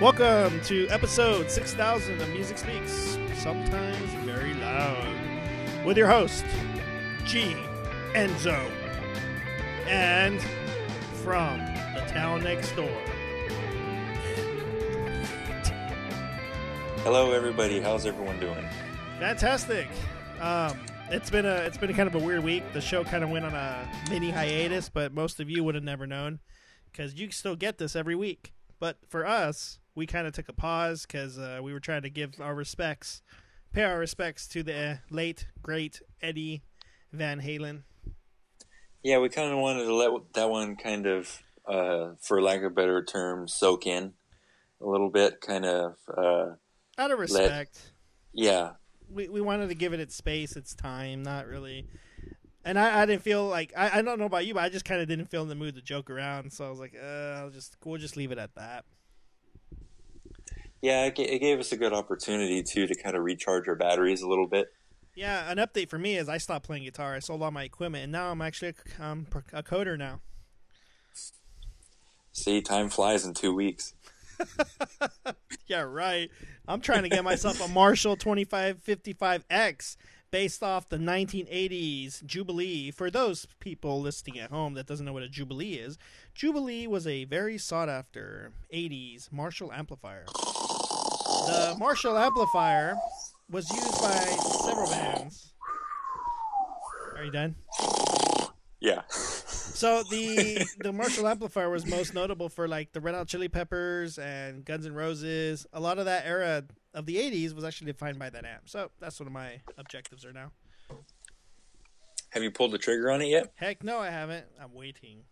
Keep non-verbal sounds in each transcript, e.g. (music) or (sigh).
Welcome to episode 6000 of Music Speaks, sometimes very loud, with your host, G. Enzo. And from the town next door. Hello, everybody. How's everyone doing? Fantastic. Um, it's been a it's been a kind of a weird week. The show kind of went on a mini hiatus, but most of you would have never known because you still get this every week. But for us, we kind of took a pause because uh, we were trying to give our respects, pay our respects to the late great Eddie Van Halen. Yeah, we kind of wanted to let that one kind of, uh, for lack of a better term, soak in a little bit. Kind of, uh, Out of respect, yeah, we we wanted to give it its space, its time, not really. And I, I didn't feel like I, I don't know about you, but I just kind of didn't feel in the mood to joke around. So I was like, uh, I'll just we'll just leave it at that. yeah. It, it gave us a good opportunity too to kind of recharge our batteries a little bit. Yeah, an update for me is I stopped playing guitar. I sold all my equipment, and now I'm actually a, um, a coder now. See, time flies in two weeks. (laughs) Yeah, right. I'm trying to get myself a Marshall 2555X based off the 1980s Jubilee. For those people listening at home that doesn't know what a Jubilee is, Jubilee was a very sought after 80s Marshall amplifier. The Marshall amplifier was used by several bands. Are you done? Yeah, So the the Marshall amplifier was most notable for like the Red Hot Chili Peppers and Guns N' Roses. A lot of that era of the '80s was actually defined by that amp. So that's one of my objectives are now. have you pulled the trigger on it yet? Heck, no, I haven't. I'm waiting.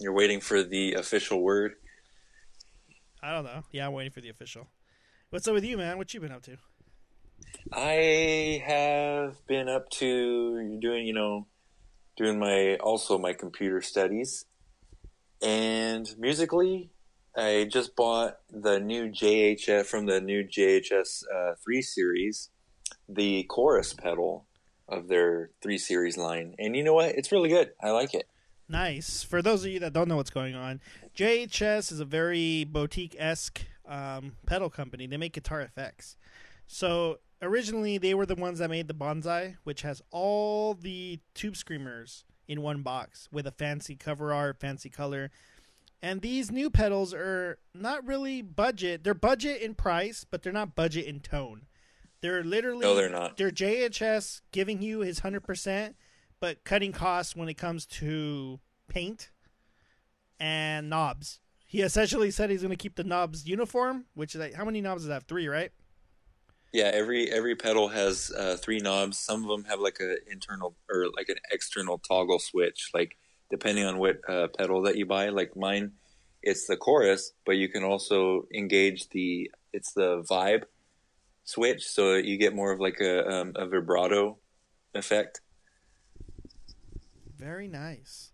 You're waiting for the official word. I don't know. Yeah, I'm waiting for the official. What's up with you, man? What you been up to? I have been up to doing, you know, doing my also my computer studies, and musically, I just bought the new JHS from the new JHS uh, three series, the chorus pedal of their three series line, and you know what? It's really good. I like it. Nice. For those of you that don't know what's going on, JHS is a very boutique esque um, pedal company. They make guitar effects. So originally, they were the ones that made the Bonsai, which has all the tube screamers in one box with a fancy cover art, fancy color. And these new pedals are not really budget. They're budget in price, but they're not budget in tone. They're literally No, they're not. they're JHS giving you his hundred percent, but cutting costs when it comes to paint and knobs. He essentially said he's going to keep the knobs uniform, which is like, how many knobs does that have? Three, right? Yeah, every every pedal has uh, three knobs. Some of them have like a internal or like an external toggle switch. Like depending on what uh, pedal that you buy. Like mine, it's the chorus, but you can also engage the it's the vibe switch, so you get more of like a um, a vibrato effect. Very nice.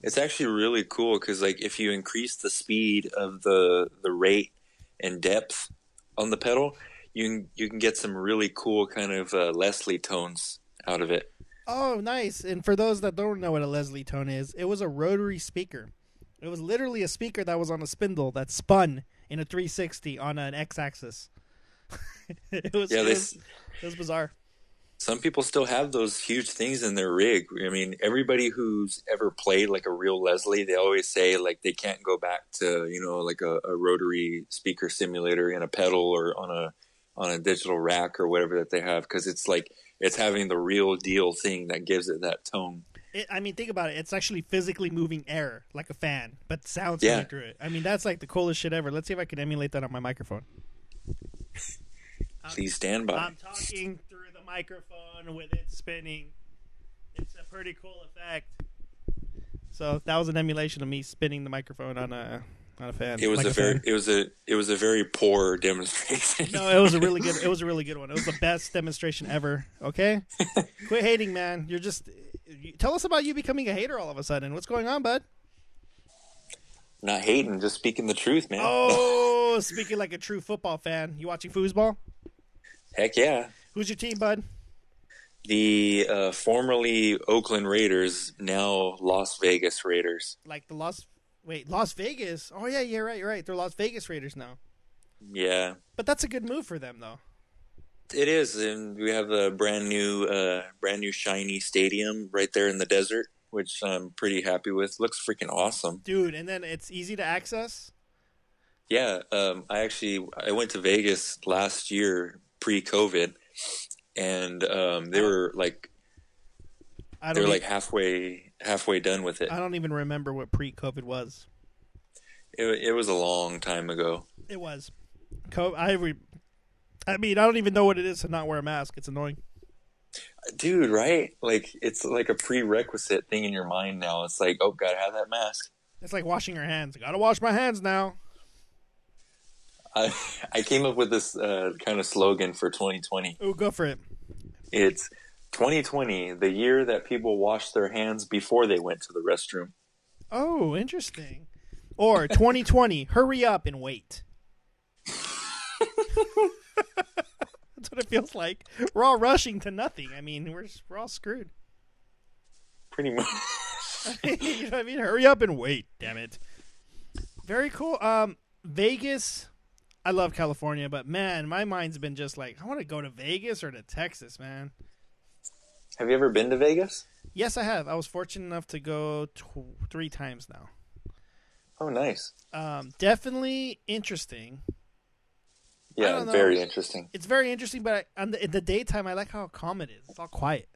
It's actually really cool because like if you increase the speed of the the rate and depth on the pedal, you can you can get some really cool kind of uh, Leslie tones out of it. Oh, nice. And for those that don't know what a Leslie tone is, it was a rotary speaker. It was literally a speaker that was on a spindle that spun in a 360 on an x-axis. (laughs) it was Yeah, it they was, it was bizarre. some people still have those huge things in their rig. I mean, everybody who's ever played like a real Leslie, they always say like they can't go back to you know like a, a rotary speaker simulator in a pedal or on a on a digital rack or whatever that they have because it's like it's having the real deal thing that gives it that tone. It, I mean, think about it. It's actually physically moving air like a fan, but sounds Yeah. through it. I mean, that's like the coolest shit ever. Let's see if I can emulate that on my microphone. (laughs) Please stand by. I'm talking through the microphone with it spinning. It's a pretty cool effect. So that was an emulation of me spinning the microphone on a on a fan. It was like a very fan. it was a it was a very poor demonstration. no, it was a really (laughs) good. It was a really good one. It was the best demonstration ever. Okay, (laughs) quit hating, man. You're just. You, tell us about you becoming a hater all of a sudden. What's going on, bud? Not hating, just speaking the truth, man. Oh, (laughs) speaking like a true football fan. You watching foosball? Heck yeah. Who's your team, bud? The uh, formerly Oakland Raiders, now Las Vegas Raiders. Like the Las. Wait, Las Vegas. Oh yeah, you're right. You're right. They're Las Vegas Raiders now. Yeah, But that's a good move for them, though. it is, and we have a brand new, uh, brand new shiny stadium right there in the desert, which I'm pretty happy with. Looks freaking awesome. Dude, and then it's easy to access. Yeah, um, I actually I went to Vegas last year pre-COVID, and um, they were like I they don't were like halfway halfway done with it. I don't even remember what pre-COVID was. It, it was a long time ago. It was. Co- I re- I mean, I don't even know what it is to not wear a mask. It's annoying. dude right like it's like a prerequisite thing in your mind now it's like oh gotta have that mask It's like washing your hands. Gotta wash my hands now. i, I came up with this uh, kind of slogan for 2020 Oh, go for it. it's 2020 the year that people washed their hands before they went to the restroom Oh, interesting. Or 2020, (laughs) hurry up and wait. (laughs) That's what it feels like. We're all rushing to nothing. I mean, we're we're all screwed. pretty much (laughs) you know what I mean? Hurry up and wait, damn it. Very cool. Um Vegas I love California, but man, my mind's been just like I want to go to Vegas or to Texas, man. Have you ever been to vegas Yes, I have. I was fortunate enough to go tw- 3 times now. oh nice Um definitely interesting. yeah very interesting It's very interesting, but I, on the, in the daytime I like how calm it is. It's all quiet.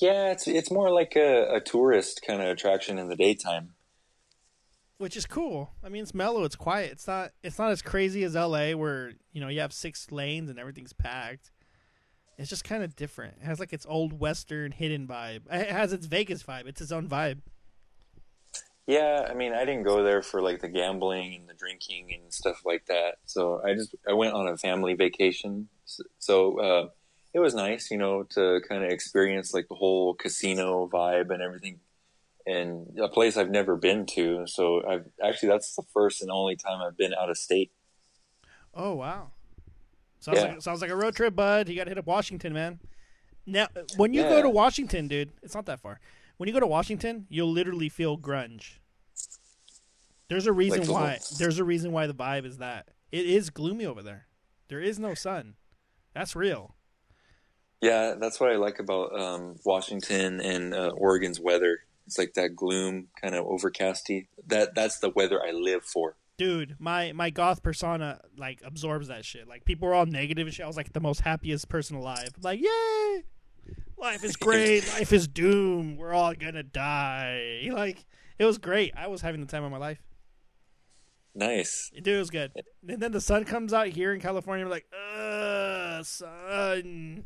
yeah it's it's more like a, a tourist kind of attraction in the daytime which is cool. I mean, it's mellow, it's quiet. It's not it's not as crazy as LA where, you know, you have six lanes and everything's packed. It's just kind of different. It has like its old western hidden vibe. It has its Vegas vibe. It's its own vibe. Yeah, I mean, I didn't go there for like the gambling and the drinking and stuff like that. So I just I went on a family vacation. So uh, it was nice, you know, to kind of experience like the whole casino vibe and everything, and a place I've never been to. So I've actually that's the first and only time I've been out of state. Oh, wow. Sounds Yeah. like sounds like a road trip, bud. You got to hit up Washington, man. Now, when you go to Washington, dude, it's not that far. When you go to Washington, you'll literally feel grunge. There's a reason Like the why. whole- There's a reason why the vibe is that. It is gloomy over there. There is no sun. That's real. Yeah, that's what I like about um, Washington and uh, Oregon's weather. It's like that gloom, kind of overcasty. That that's the weather I live for. Dude, my my goth persona like absorbs that shit. Like people were all negative and shit. I was like the most happiest person alive. Like, yay! Life is great. (laughs) Life is doom. We're all gonna die. (laughs) Like it was great. I was having the time of my life. Nice. Dude, it was good. And then the sun comes out here in California. We're like, ugh, sun.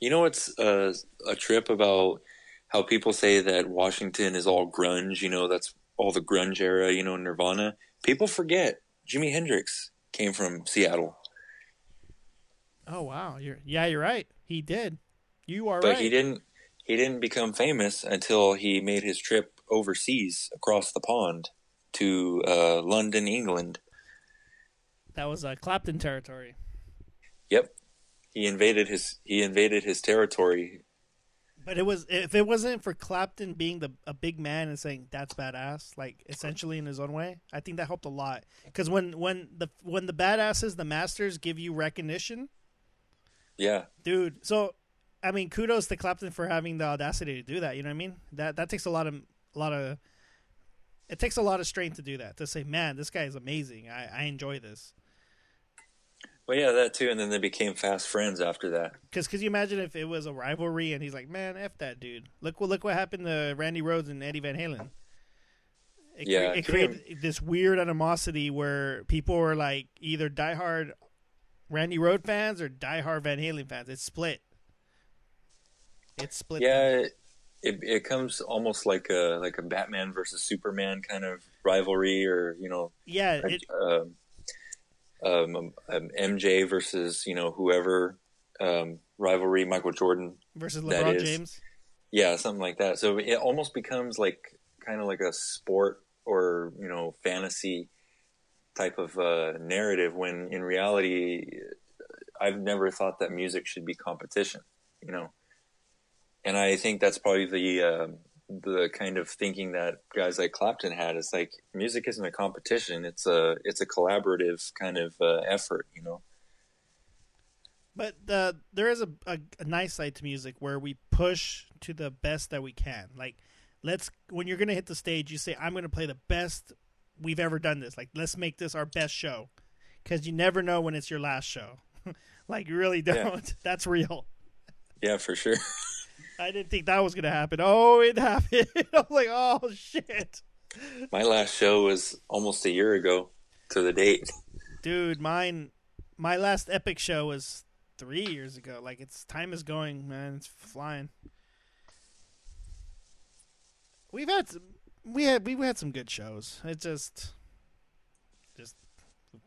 You know what's uh, a trip about how people say that Washington is all grunge? You know, that's all the grunge era, you know, Nirvana. People forget Jimi Hendrix came from Seattle, Oh wow, you're yeah, you're right. He did. You are but right. he didn't he didn't become famous until he made his trip overseas across the pond to uh, London, England. That was uh, Clapton territory. Yep. He invaded his he invaded his territory. But it was if it wasn't for Clapton being the a big man and saying that's badass, like essentially in his own way, I think that helped a lot. Because when when the when the badasses, the masters, give you recognition, Yeah. dude. So, I mean, kudos to Clapton for having the audacity to do that. You know what I mean? That that takes a lot of a lot of it takes a lot of strength to do that. To say, man, this guy is amazing. I I enjoy this. Well, yeah, that too, and then they became fast friends after that. Because could you imagine if it was a rivalry and he's like, man, f that dude. Look what look what happened to Randy Rhoads and Eddie Van Halen. It, Yeah, cre- it created this weird animosity where people were like either diehard Randy Rhoads fans or diehard Van Halen fans. It's split. It's split. Yeah, it, it it comes almost like a like a Batman versus Superman kind of rivalry, or you know, yeah. like, It, um, um, um, MJ versus you know whoever um, rivalry, Michael Jordan, versus LeBron James. yeah, something like that. So it almost becomes like kind of like a sport or you know fantasy type of uh, narrative when in reality, I've never thought that music should be competition. You know, and I think that's probably the uh, the kind of thinking that guys like Clapton had. It's like music isn't a competition; it's a it's a collaborative kind of uh, effort, you know. But uh, there is a, a, a nice side to music where we push to the best that we can. Like, let's when you're gonna hit the stage, you say, "I'm gonna play the best we've ever done this. Like, let's make this our best show," because you never know when it's your last show. (laughs) like, you really don't. Yeah. (laughs) That's real. Yeah, for sure. (laughs) I didn't think that was gonna happen. Oh, it happened. (laughs) I was like, oh shit, My last show was almost a year ago to the date. dude. Mine, my last epic show was three years ago. Like, it's time is going, man. It's flying. We've had some, we had we've had some good shows. It just just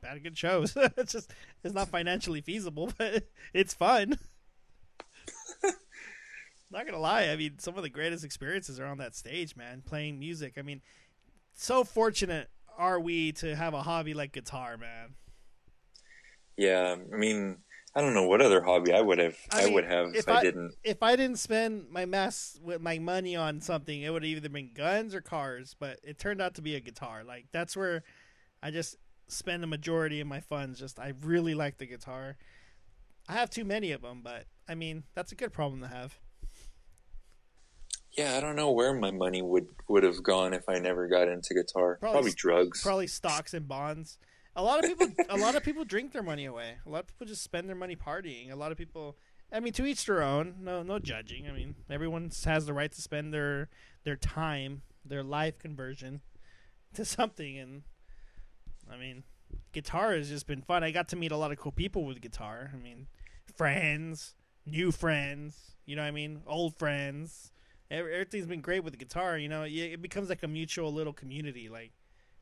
had good shows. (laughs) it's just it's not financially feasible, (laughs) but it's fun. Not gonna lie, I mean some of the greatest experiences are on that stage, man. Playing music. I mean, so fortunate are we to have a hobby like guitar, man. Yeah, I mean, I don't know what other hobby I would have. I I, mean, would have if, I, I- didn't. If I didn't spend my mass with my money on something, it would have either been guns or cars. But it turned out to be a guitar. Like that's where I just spend the majority of my funds. Just I really like the guitar. I have too many of them, but I mean that's a good problem to have. Yeah, I don't know where my money would would have gone if I never got into guitar. Probably Probably, drugs. Probably stocks and bonds. A lot of people, a lot of people drink their money away. A lot of people just spend their money partying. A lot of people, I mean, to each their own. No, no judging. I mean, everyone has the right to spend their their time, their life conversion to something. And I mean, guitar has just been fun. I got to meet a lot of cool people with guitar. I mean, friends, new friends. You know what I mean? Old friends. Every- Everything's been great with the guitar. You know, it becomes like a mutual little community. Like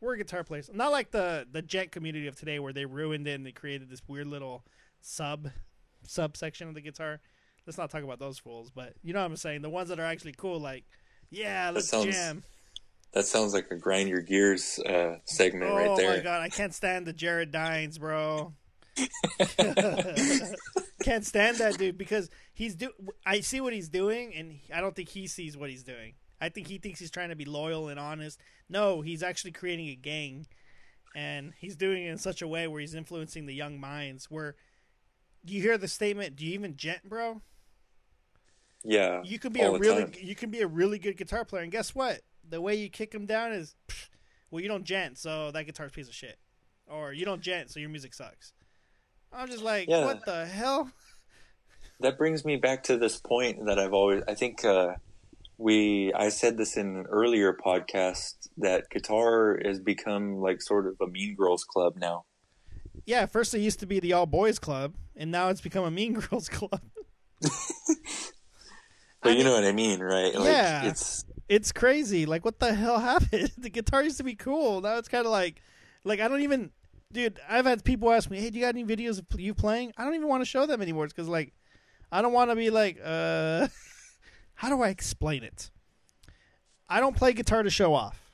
we're guitar players, not like the the jet community of today where they ruined it and they created this weird little sub subsection of the guitar. Let's not talk about those fools, but you know what I'm saying. The ones that are actually cool, like yeah, let's sounds jam. That sounds like a grind your gears uh, segment Oh right there. Oh my god, I can't stand the Jared Dines, bro. (laughs) (laughs) can't stand that dude because he's do. I see what he's doing, and he- I don't think he sees what he's doing. I think he thinks he's trying to be loyal and honest. No, he's actually creating a gang, and he's doing it in such a way where he's influencing the young minds. Where you hear the statement, "Do you even djent, bro?" Yeah, You can be a really time. you can be a really good guitar player, and guess what? The way you kick him down is, well, you don't djent, so that guitar's a piece of shit, or you don't djent, so your music sucks. I'm just like, Yeah. what the hell? (laughs) that brings me back to this point that I've always. I think uh, we. I said this in an earlier podcast that guitar has become like sort of a Mean Girls club now. Yeah, first it used to be the all boys club, and now it's become a Mean (laughs) Girls club. (laughs) But I you mean- know what I mean, right? Like, Yeah. It's It's crazy. Like, what the hell happened? the guitar used to be cool. Now it's kind of like, like I don't even, dude. I've had people ask me, "Hey, do you got any videos of you playing?" I don't even want to show them anymore. It's because like, I don't want to be like, uh, (laughs) how do I explain it? I don't play guitar to show off.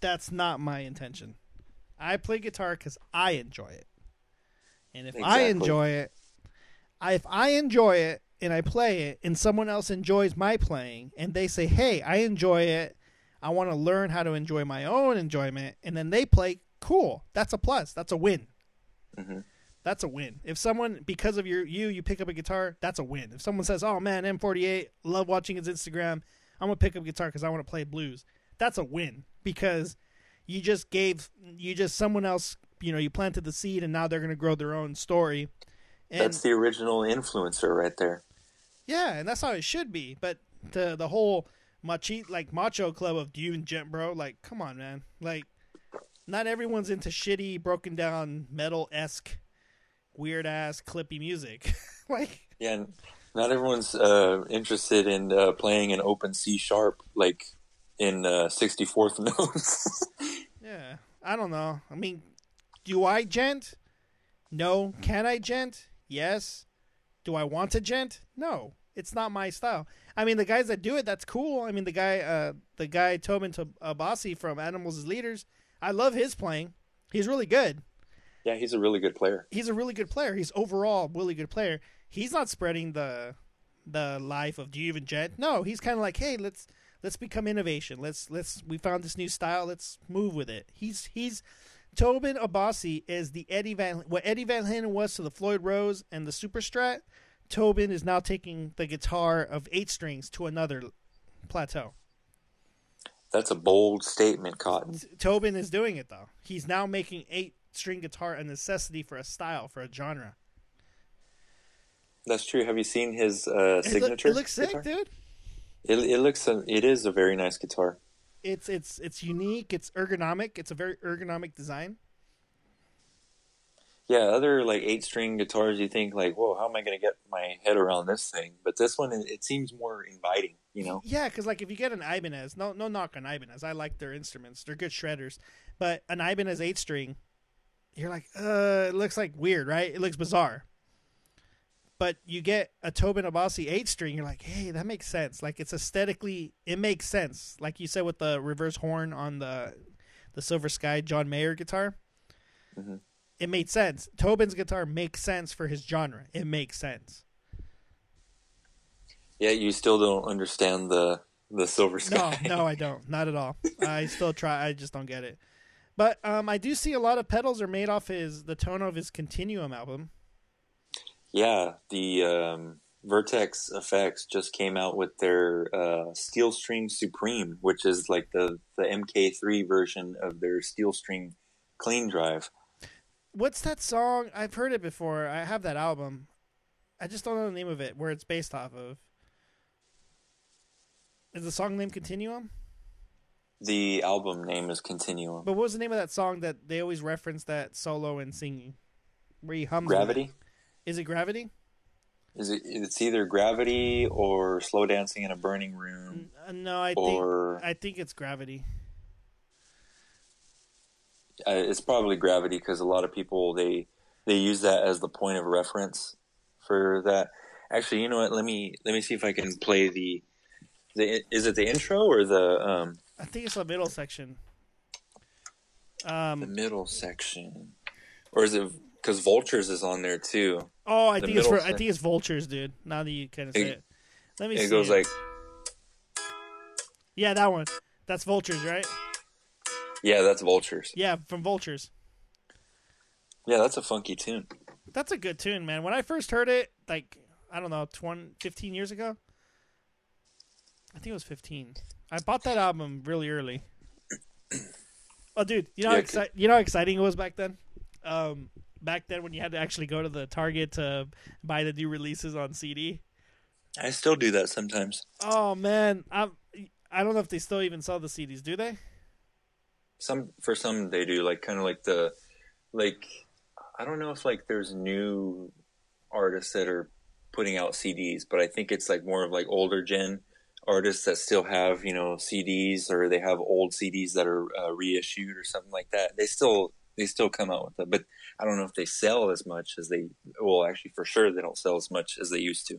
That's not my intention. I play guitar because I enjoy it, and if I enjoy it, I, if I enjoy it and I play it, and someone else enjoys my playing, and they say, "Hey, I enjoy it. I want to learn how to enjoy my own enjoyment," and then they play, cool. That's a plus. That's a win. Mhm. That's a win. If someone because of your you you pick up a guitar, that's a win. If someone says, "Oh man, M48, love watching his Instagram. I'm gonna pick up guitar because I want to play blues," that's a win because you just gave you just someone else. You know, you planted the seed, and now they're gonna grow their own story. And that's the original influencer right there. yeah, and that's how it should be. But the the whole machi like macho club of you and djent bro, like, come on, man. Like, not everyone's into shitty, broken down metal esque, weird ass clippy music. (laughs) like, Yeah, not everyone's uh, interested in uh, playing an open C sharp like in uh, 64th (laughs) notes. yeah, I don't know. I mean, do I djent? No. Can I djent? Yes. Do I want to djent? No. It's not my style. I mean, the guys that do it, that's cool. I mean, the guy, uh, the guy Tosin Abasi from Animals as Leaders, I love his playing. He's really good. yeah, he's a really good player. He's a really good player. He's overall a really good player. He's not spreading the the life of do you even djent? No, he's kind of like, hey, let's Let's become innovation. Let's let's we found this new style. Let's move with it. He's he's Tosin Abasi is the Eddie Van what Eddie Van Halen was to the Floyd Rose and the Super Strat. Tosin is now taking the guitar of eight strings to another plateau. That's a bold statement, Cotton. Tosin is doing it though. He's now making eight string guitar a necessity for a style for a genre. That's true. Have you seen his uh, signature? It, it looks sick, guitar? dude. It, it looks. It is a very nice guitar. It's it's it's unique. It's ergonomic. It's a very ergonomic design. Yeah, other like eight string guitars, you think like, whoa, how am I going to get my head around this thing? But this one, it seems more inviting. You know? Yeah, because like if you get an Ibanez, no no knock on Ibanez. I like their instruments. They're good shredders. But an Ibanez eight string, you're like, uh, it looks like weird, right? It looks bizarre. But you get a Tosin Abasi eight string, you're like, hey, that makes sense. Like it's aesthetically, it makes sense. Like you said with the reverse horn on the the Silver Sky John Mayer guitar, mm-hmm. it made sense. Tosin's guitar makes sense for his genre. It makes sense. Yeah, you still don't understand the the Silver Sky. No, no, I don't. Not at all. (laughs) I still try. I just don't get it. But um, I do see a lot of pedals are made off his the tone of his Continuum album. Yeah, the um, Vertex Effects just came out with their uh, Steel String Supreme, which is like the the MK3 version of their Steel String Clean Drive. What's that song? I've heard it before. I have that album. I just don't know the name of it. Where it's based off of. Is the song name Continuum? The album name is Continuum. But what was the name of that song that they always reference that solo and singing? Where he hums. Gravity. Is it Gravity? Is it? It's either Gravity or Slow Dancing in a Burning Room. Uh, no, I or, think I think it's Gravity. Uh, it's probably Gravity because a lot of people they they use that as the point of reference for that. Actually, you know what? Let me let me see if I can play the the is it the intro or the um I think it's the middle section. Um, the middle section, or is it because Vultures is on there too? Oh, I The think it's for, I think it's Vultures, dude. Now that you kind of say It- it, let me It see. goes like yeah, that one. That's Vultures, right? yeah, that's Vultures. Yeah, from Vultures. Yeah, that's a funky tune. That's a good tune, man. When I first heard it, like I don't know, 20, 15 years ago. I think it was fifteen. I bought that album really early. Oh, dude, you know how Yeah, exci- you know how exciting it was back then. Um, back then when you had to actually go to the Target to buy the new releases on CD. I still do that sometimes. Oh man, I I don't know if they still even sell the CDs. Do they? Some for some they do like kind of like the like I don't know if like there's new artists that are putting out CDs, but I think it's like more of like older gen artists that still have you know CDs or they have old CDs that are uh, reissued or something like that. They still they still come out with them, but I don't know if they sell as much as they. Well, actually, for sure they don't sell as much as they used to.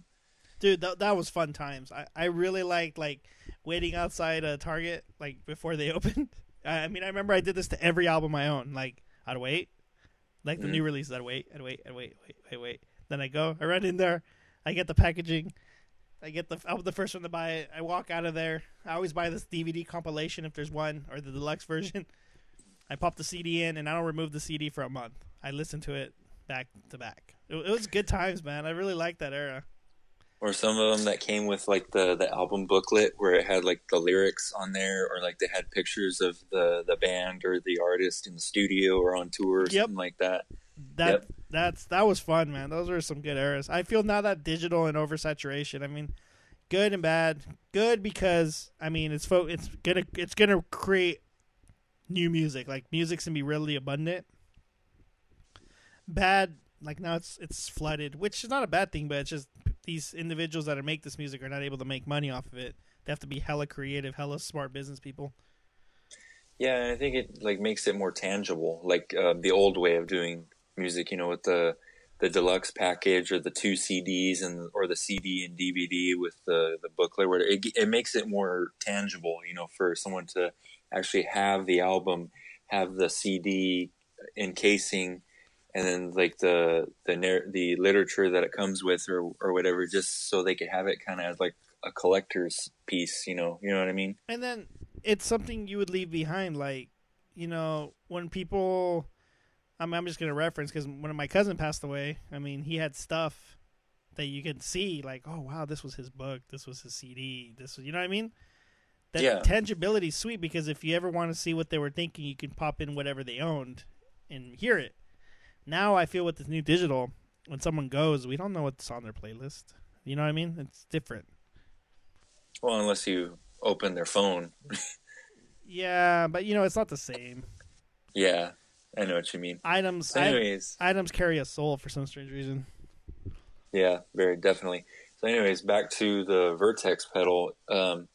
Dude, that, that was fun times. I, I really liked like waiting outside a Target like before they (laughs) opened. I mean, I remember I did this to every album I own. Like I'd wait, like the Mhm. new releases. I'd wait, I'd wait, I'd wait, wait, wait, wait. Then I go, I run in there, I get the packaging, I get the I'm the first one to buy it. I walk out of there. I always buy this DVD compilation if there's one or the deluxe version. (laughs) I pop the CD in and I don't remove the CD for a month. I listen to it back to back. It, it was good times, man. I really liked that era. Or some of them that came with like the the album booklet where it had like the lyrics on there, or like they had pictures of the the band or the artist in the studio or on tour or Yep. something like that. That Yep. That's that was fun, man. Those were some good eras. I feel now that digital and oversaturation. I mean, good and bad. Good because I mean it's fo- it's gonna it's gonna create new music. Like music's gonna be really abundant. Bad like now it's it's flooded, which is not a bad thing, but it's just these individuals that are make this music are not able to make money off of it. They have to be hella creative, hella smart business people. Yeah, and I think it like makes it more tangible, like uh, the old way of doing music. You know, with the the deluxe package or the two CDs and or the CD and DVD with the the booklet. Where it it makes it more tangible. You know, for someone to actually have the album, have the CD encasing, and then like the the the literature that it comes with or or whatever, just so they could have it kind of as like a collector's piece. You know, you know what I mean? And then it's something you would leave behind, like you know when people. I mean, I'm just gonna reference because when my cousin passed away, I mean, he had stuff that you could see, like, oh wow, this was his book, this was his CD, this was, you know what I mean? That Yeah. tangibility is sweet because if you ever want to see what they were thinking, you can pop in whatever they owned and hear it. Now I feel with this new digital, when someone goes, we don't know what's on their playlist. You know what I mean? It's different. Well, unless you open their phone. (laughs) Yeah, but you know, it's not the same. Yeah, I know what you mean. Items, So, I- anyways, items carry a soul for some strange reason. yeah, very definitely. So, anyways, back to the Vertex pedal. Um,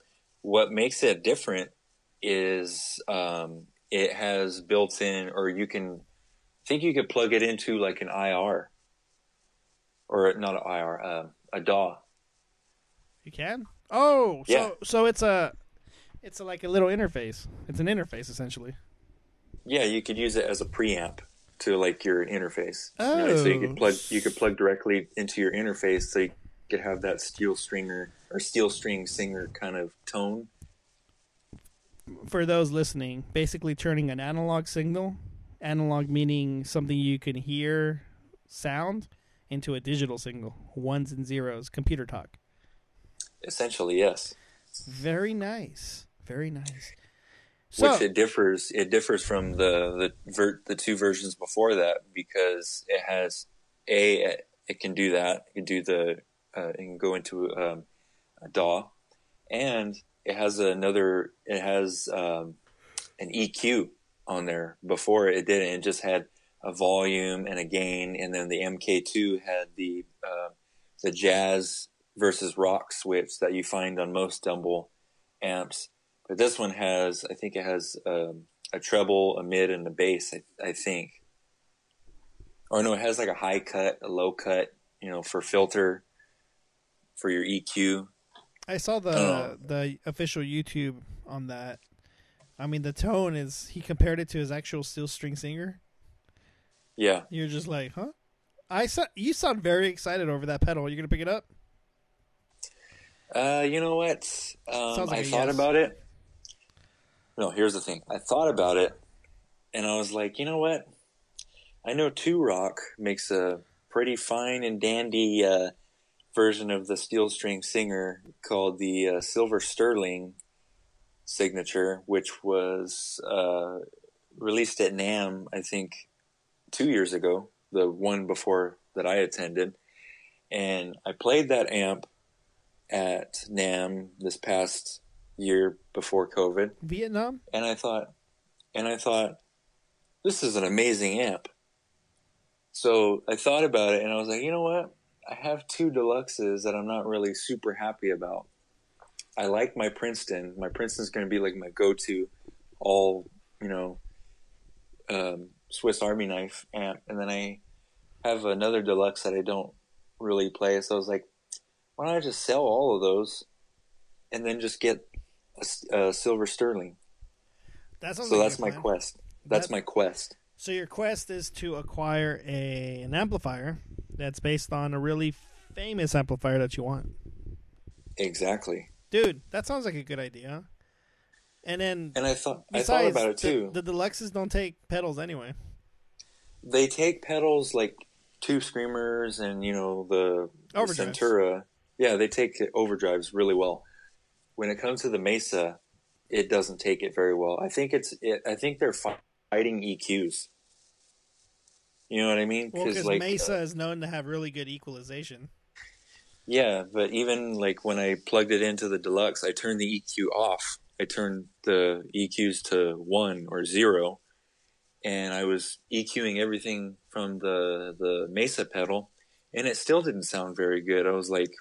what makes it different is um, it has built in, or you can I think you could plug it into like an IR, or not an IR, uh, a DAW. You can? Oh, so Yeah. so it's a it's a, like a little interface. It's an interface essentially. Yeah, you could use it as a preamp to like your interface. You know, so you Oh. could plug you could oh. plug directly into your interface, so you could have that steel stringer or steel string singer kind of tone. For those listening, basically turning an analog signal, analog meaning something you can hear sound into a digital signal, ones and zeros, computer talk. Essentially, yes. Very nice. Very nice. So, Which it differs. It differs from the the ver- the two versions before that because it has a it can do that. It can do the uh, it can go into um, a DAW, and it has another. It has um, an EQ on there. Before it didn't. It just had a volume and a gain, and then the MK2 had the uh, the jazz versus rock switch that you find on most Dumble amps. But this one has, I think it has um, a treble, a mid, and a bass. I, I think. Or no, it has like a high cut, a low cut. You know, for filter, for your EQ. I saw the Oh. the official YouTube on that. I mean, the tone is he compared it to his actual steel string singer. Yeah, You're just like, huh? I saw you sound very excited over that pedal. Are You gonna pick it up? Uh, you know what? Um, like I thought yes. about it. No, here's the thing. I thought about it, and I was like, you know what? I know Two Rock makes a pretty fine and dandy uh, version of the steel string singer called the uh, Silver Sterling signature, which was uh, released at NAMM, I think, two years ago. The one before that I attended, and I played that amp at NAMM this past year before COVID, Vietnam? and I thought, and I thought, this is an amazing amp. So I thought about it, and I was like, you know what? I have two deluxes that I'm not really super happy about. I like my Princeton. My Princeton's going to be like my go-to, all you know, um, Swiss Army knife amp, and then I have another deluxe that I don't really play. So I was like, why don't I just sell all of those, and then just get a uh, silver sterling? That So like that's my plan. quest. That's That- my quest. So your quest is to acquire a an amplifier that's based on a really famous amplifier that you want. Exactly. Dude, that sounds like a good idea. And then And I thought I thought about it too. The, the deluxes don't take pedals anyway. they take pedals like tube screamers and you know the, the Centura. Yeah, they take overdrives really well. When it comes to the Mesa, it doesn't take it very well. I think it's it, I think they're fighting EQs. You know what I mean? Well, because like Mesa uh, is known to have really good equalization. yeah, but even like when I plugged it into the deluxe, I turned the EQ off. I turned the EQs to one or zero, and I was EQing everything from the the Mesa pedal, and it still didn't sound very good. I was like,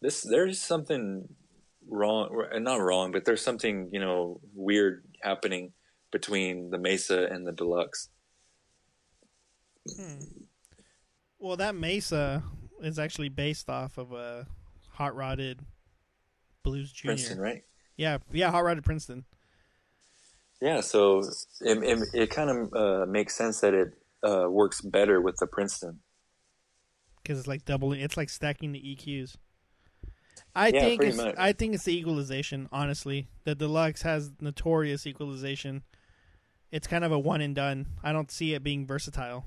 "This, there's something wrong, or not wrong, but there's something you know weird happening between the Mesa and the Deluxe." Hmm. Well, that Mesa is actually based off of a hot rodded Blues Junior. Princeton, right? Yeah, yeah, hot rodded Princeton. Yeah, so it it, it kind of uh, makes sense that it uh, works better with the Princeton. because it's like doubling. It's like stacking the EQs. I Yeah, think it's much. I think it's the equalization. Honestly, the deluxe has notorious equalization. It's kind of a one and done. I don't see it being versatile.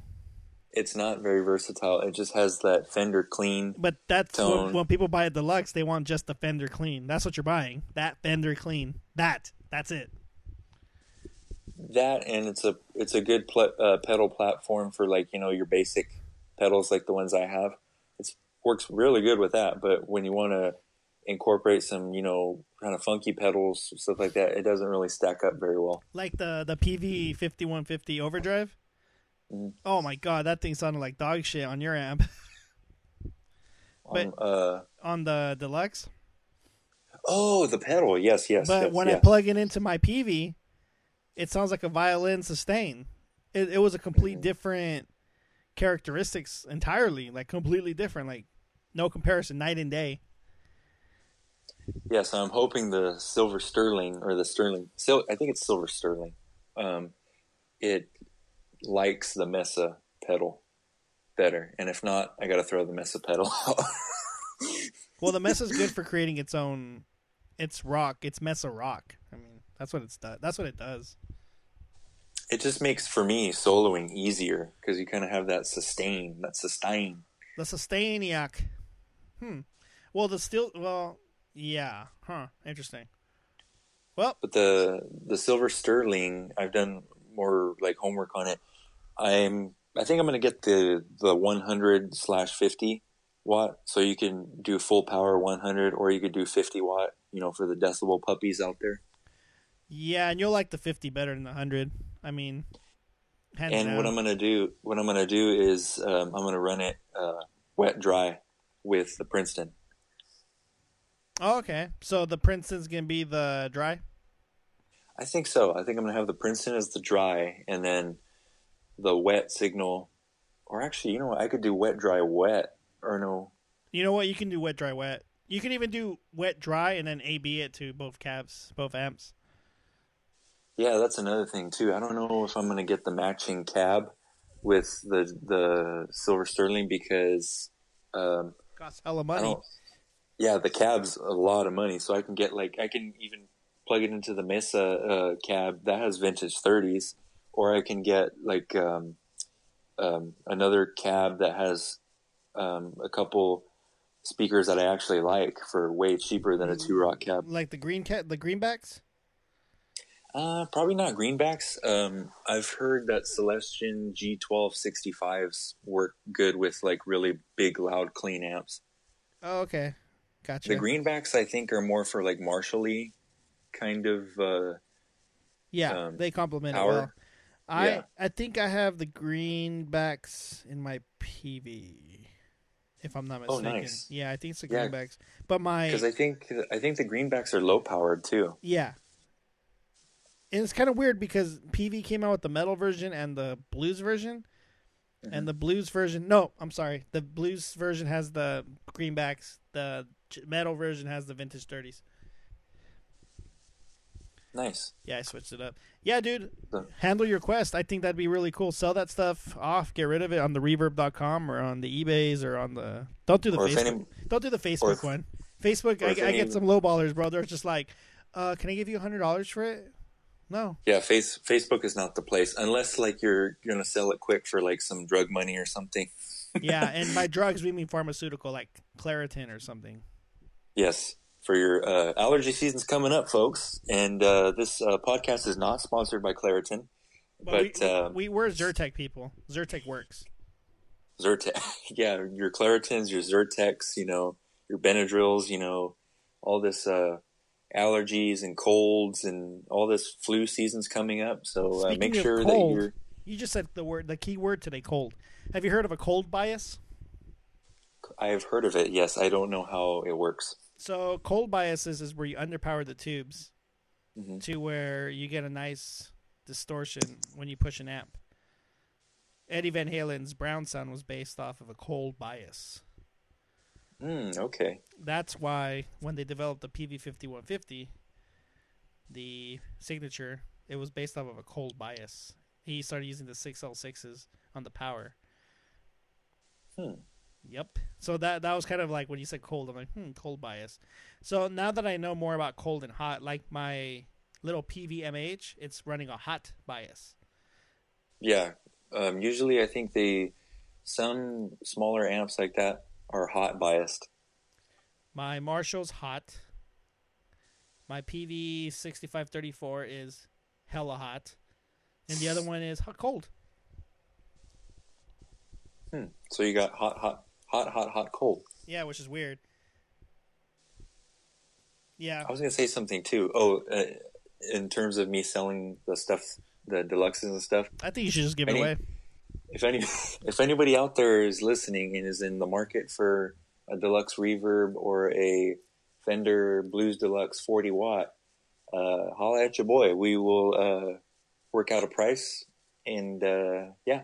It's not very versatile. It just has that Fender clean. But that's when, Tone. when people buy a deluxe, they want just the fender clean. That's what you're buying. That fender clean. That. That's it. That and it's a it's a good pl- uh, pedal platform for like you know your basic pedals like the ones I have. Works really good with that. But when you want to incorporate some you know kind of funky pedals stuff like that, it doesn't really stack up very well. Like the the PV fifty one fifty overdrive. Mhm. Oh my god, that thing sounded like dog shit on your amp. (laughs) But- Um, uh, on the deluxe. oh, the pedal. Yes, yes. but yes, when yeah. I plug it into my PV, it sounds like a violin sustain. It, it was a complete Mhm. different characteristics entirely, like completely different, like no comparison, night and day. Yes, I'm hoping the silver sterling or the sterling. Sil- I think it's silver sterling. Um, it likes the Mesa pedal better, and if not, I got to throw the Mesa pedal (laughs) out. Well, the Mesa is good for creating its own, its rock, its Mesa rock. I mean, that's what it's does. That's what it does. It just makes for me soloing easier because you kind of have that sustain, that sustain. The Sustainiac. Hmm. Well, the still. Well, yeah. Huh. Interesting. Well, But the the silver sterling, I've done more like homework on it. I'm I think I'm gonna get the the 100 slash 50 watt, so you can do full power 100, or you could do 50 watt. You know, for the decibel puppies out there. yeah, and you'll like the fifty better than the hundred. I mean, And down. what I'm gonna do, what I'm gonna do is um, I'm gonna run it uh, wet dry with the Princeton. Oh, okay. So the Princeton's gonna be the dry. I think so. I think I'm gonna have the Princeton as the dry, and then the wet signal. Or actually, you know what? I could do wet, dry, wet, or no. You know what? You can do wet, dry, wet. You can even do wet, dry, and then AB it to both cabs, both amps. Yeah, that's another thing too. I don't know if I'm gonna get the matching cab with the the silver sterling because um, Costs hella money. Yeah, the cab's a lot of money, so I can get like I can even plug it into the Mesa uh, cab that has vintage 30s, or I can get like um, um, another cab that has um, a couple speakers that I actually like for way cheaper than a two rock cab. Like the green cat, the greenbacks. Uh, probably not greenbacks. Um, I've heard that Celestion G1265s work good with like really big, loud, clean amps. Oh, okay. Gotcha. The greenbacks, I think, are more for like Marshall-y kind of. Uh, yeah, um, they complement it well. I Yeah. I think I have the greenbacks in my PV, if I'm not Oh, mistaken. nice. Yeah, I think it's the Yeah. greenbacks. But my because I think I think the greenbacks are low powered too. Yeah. And it's kind of weird because PV came out with the metal version and the blues version. Mhm. And the blues version, no, I'm sorry. The blues version has the greenbacks. The metal version has the vintage 30s. Nice. Yeah, I switched it up. Yeah, dude, The- handle your quest. I think that'd be really cool. Sell that stuff off, get rid of it on the reverb.com or on the eBays or on the. Don't do the Or Facebook. any, Don't do the Facebook if- one. Facebook, or I, if I any- get some lowballers, bro. They're just like, uh, can I give you $100 for it? No. yeah, face Facebook is not the place unless like you're gonna sell it quick for like some drug money or something. (laughs) yeah, and by drugs we mean pharmaceutical, like Claritin or something. Yes, for your uh, allergy season's coming up, folks, and uh, this uh, podcast is not sponsored by Claritin, But, But, we, uh, we we're Zyrtec people. Zyrtec works. Zyrtec. (laughs) yeah, your Claritins, your Zyrtecs, you know, your Benadryls, you know, all this uh, allergies and colds and all this flu season's coming up. So uh, make sure cold, that you're. You just said the word, the key word today, cold. Have you heard of a cold bias? I've heard of it. Yes, I don't know how it works. So cold biases is where you underpower the tubes Mhm. to where you get a nice distortion when you push an amp. Eddie Van Halen's Brown Sound was based off of a cold bias. Mm, okay. That's why when they developed the PV5150, the signature, it was based off of a cold bias. He started using the 6L6s on the power. Hmm. Yep. So that that was kind of like when you said cold, I'm like, hmm, cold bias. So now that I know more about cold and hot, like my little PVMH, it's running a hot bias. Yeah. Um, usually, I think they some smaller amps like that are hot biased. My Marshall's hot. My PV sixty five thirty four is hella hot, and the other one is hot cold. Hmm. So you got hot, hot, hot, hot, hot, cold. Yeah, which is weird. Yeah. I was gonna say something too. Oh, uh, in terms of me selling the stuff, the deluxes and stuff. I think you should just give it Any- away. If any, (laughs) if anybody out there is listening and is in the market for a deluxe reverb or a Fender Blues Deluxe 40 watt, uh, holla at your boy. We will uh, work out a price and uh, yeah,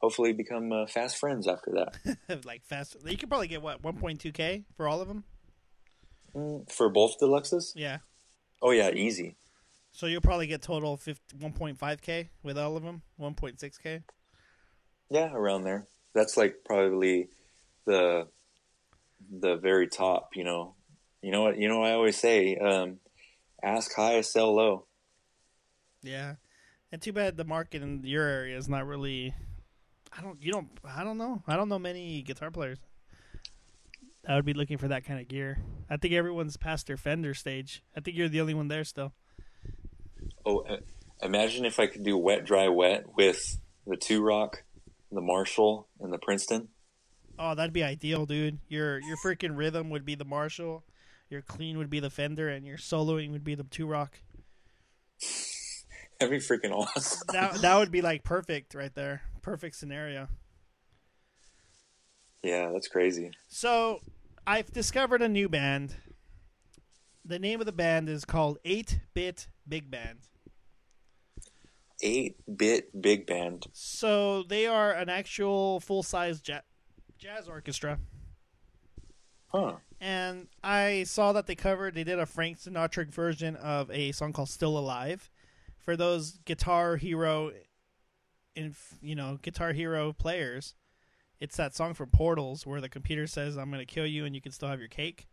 hopefully become uh, fast friends after that. (laughs) like fast. You could probably get what 1.2k for all of them. Mm, for both deluxes? Yeah. Oh yeah, easy. So you'll probably get total 50, 1.5k with all of them. 1.6k. Yeah, around there. That's like probably the the very top. You know, you know what? You know what I always say. Um, ask high, sell low. Yeah. And too bad the market in your area is not really. I don't. You don't. I don't know. I don't know many guitar players. I would be looking for that kind of gear. I think everyone's past their Fender stage. I think you're the only one there still. Oh, uh, imagine if I could do wet, dry, wet with the two rock, the Marshall, and the Princeton. Oh, that'd be ideal, dude. Your your freaking rhythm would be the Marshall, your clean would be the Fender, and your soloing would be the two rock. That'd be freaking awesome. That that would be like perfect right there. Perfect scenario. yeah, that's crazy. So I've discovered a new band. The name of the band is called Eight Bit Big Band. Eight bit big band. So they are an actual full size ja- jazz orchestra. Huh. And I saw that they covered, they did a Frank Sinatra version of a song called Still Alive. For those Guitar Hero, in you know, Guitar Hero players, it's that song from Portals where the computer says, I'm going to kill you and you can still have your cake.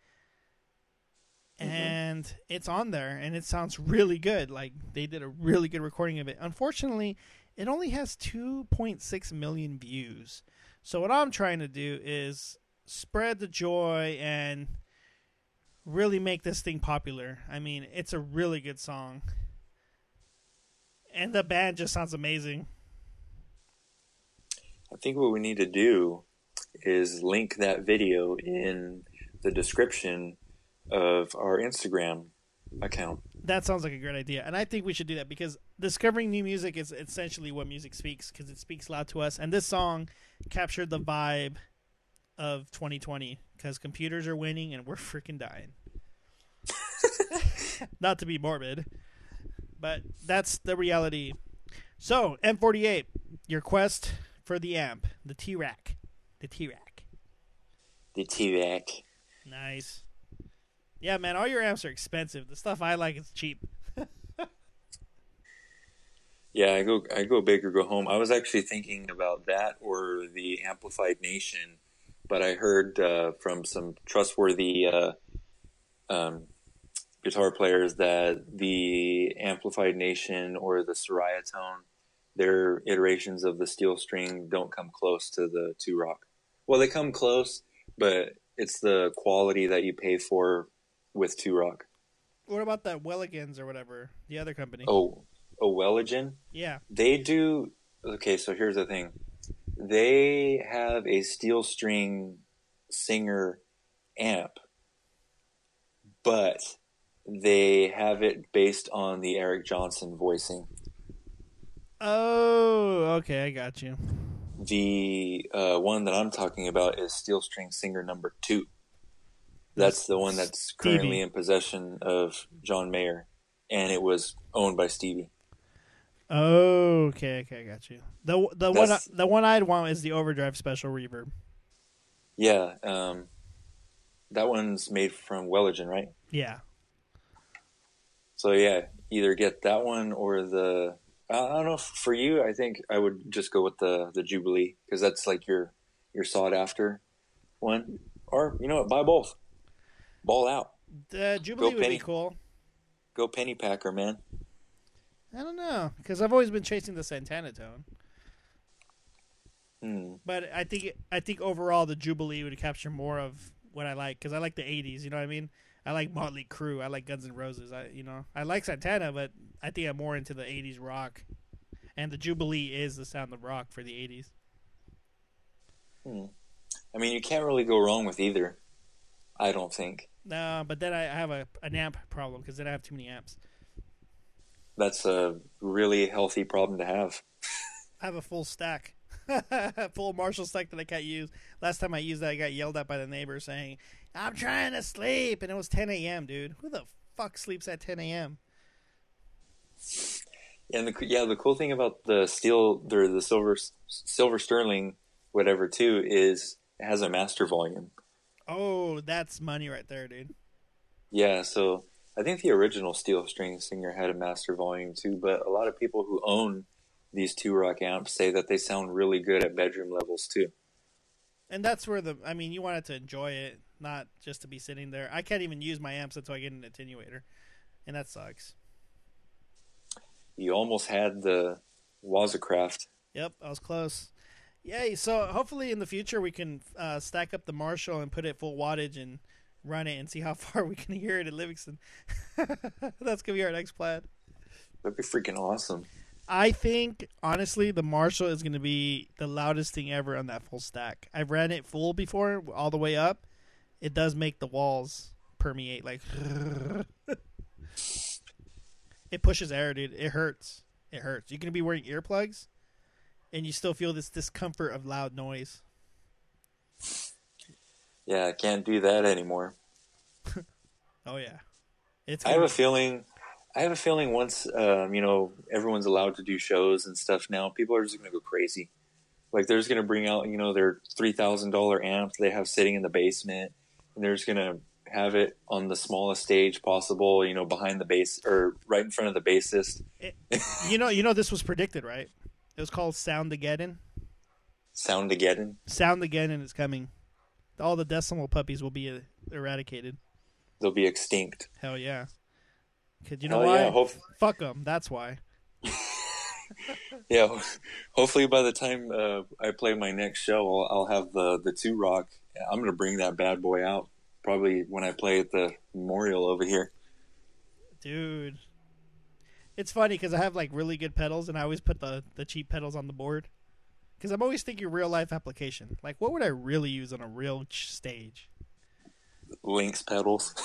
Mhm. And it's on there and it sounds really good. Like they did a really good recording of it. Unfortunately, it only has 2.6 million views. So what I'm trying to do is spread the joy and really make this thing popular. I mean, it's a really good song. And the band just sounds amazing. I think what we need to do is link that video in the description of our Instagram account. That sounds like a great idea. And I think we should do that because discovering new music is essentially what music speaks because it speaks loud to us. And this song captured the vibe of 2020 because computers are winning and we're freaking dying. (laughs) Not to be morbid, but that's the reality. So, M48, your quest for the amp, the T Rack. The T Rack. The T-Rack. Nice. Yeah, man, all your amps are expensive. The stuff I like is cheap. (laughs) Yeah, I go I go big or go home. I was actually thinking about that or the Amplified Nation, but I heard uh, from some trustworthy uh, um, guitar players that the Amplified Nation or the Ceriatone, their iterations of the steel string don't come close to the two rock. Well, they come close, but it's the quality that you pay for with two rock. What about that Welligans or whatever, the other company? Oh, oh, Welligen. Yeah. They do. Okay, so here's the thing. They have a steel string singer amp, but they have it based on the Eric Johnson voicing. Oh, okay, I got you. The uh, one that I'm talking about is steel string singer number two. That's the one that's currently in possession of John Mayer, and it was owned by Stevie. Oh, okay, okay, I got you. The the one That's- the one I'd want is the overdrive special reverb. Yeah, um, that one's made from Welligen, right? Yeah. So yeah, either get that one or the. I I don't know. For you, I think I would just go with the the Jubilee because that's like your your sought after. one, or you know what, buy both. Ball out. The Jubilee would Penny. be cool. Go penny packer, man. I don't know because I've always been chasing the Santana tone, Hmm. but I think I think overall the Jubilee would capture more of what I like because I like the '80s. You know what I mean? I like Motley Crue. I like Guns N' Roses. I you know I like Santana, but I think I'm more into the '80s rock, and the Jubilee is the sound of rock for the '80s. Hmm. I mean, you can't really go wrong with either. I don't think No, but then I have a an amp problem because then I have too many apps. that's a really healthy problem to have. I have a full stack, (laughs) full Marshall stack that I can't use. Last time I used that, I got yelled at by the neighbor saying, "I'm trying to sleep," and it was 10 a.m. Dude, who the fuck sleeps at 10 a.m.? And the yeah, the cool thing about the steel, the the silver silver sterling, whatever too, is it has a master volume. Oh, that's money right there, dude. Yeah, so I think the original steel string singer had a master volume too, but a lot of people who own these two rock amps say that they sound really good at bedroom levels too. And that's where the I mean, you wanted to enjoy it, not just to be sitting there. I can't even use my amps until I get an attenuator, and that sucks. You almost had the Wazacraft. Yep, I was close. Yay! So hopefully in the future we can uh, stack up the Marshall and put it full wattage and run it and see how (laughs) far we can hear it in Livingston. (laughs) That's gonna be our next plan. That'd be freaking awesome. I think honestly the Marshall is gonna be the loudest thing ever on that full stack. I've ran it full before, all the way up. It does make the walls permeate like. (laughs) it pushes air, dude. It hurts. It hurts. You gonna be wearing earplugs, and you still feel this discomfort of loud noise. Yeah, I can't do that anymore. (laughs) Oh yeah, it's. I have a feeling. I have a feeling once um, you know everyone's allowed to do shows and stuff now, people are just going to go crazy. Like they're just going to bring out you know their three thousand dollar amp they have sitting in the basement, and they're just going to have it on the smallest stage possible. You know, behind the bass or right in front of the bassist. you know, you know, this was predicted, right? It was called Sound Again. Sound Again. Sound Again is coming. All the decimal puppies will be uh, eradicated. They'll be extinct. Hell yeah. Cause you know Hell why? yeah, hope- Fuck them. That's why. (laughs) Yeah, hopefully by the time uh, I play my next show, I'll, I'll have the the two rock. I'm gonna bring that bad boy out probably when I play at the memorial over here. Dude. It's funny because I have like really good pedals, and I always put the the cheap pedals on the board. Because I'm always thinking real life application. Like, what would I really use on a real ch- stage? Lynx pedals. (laughs)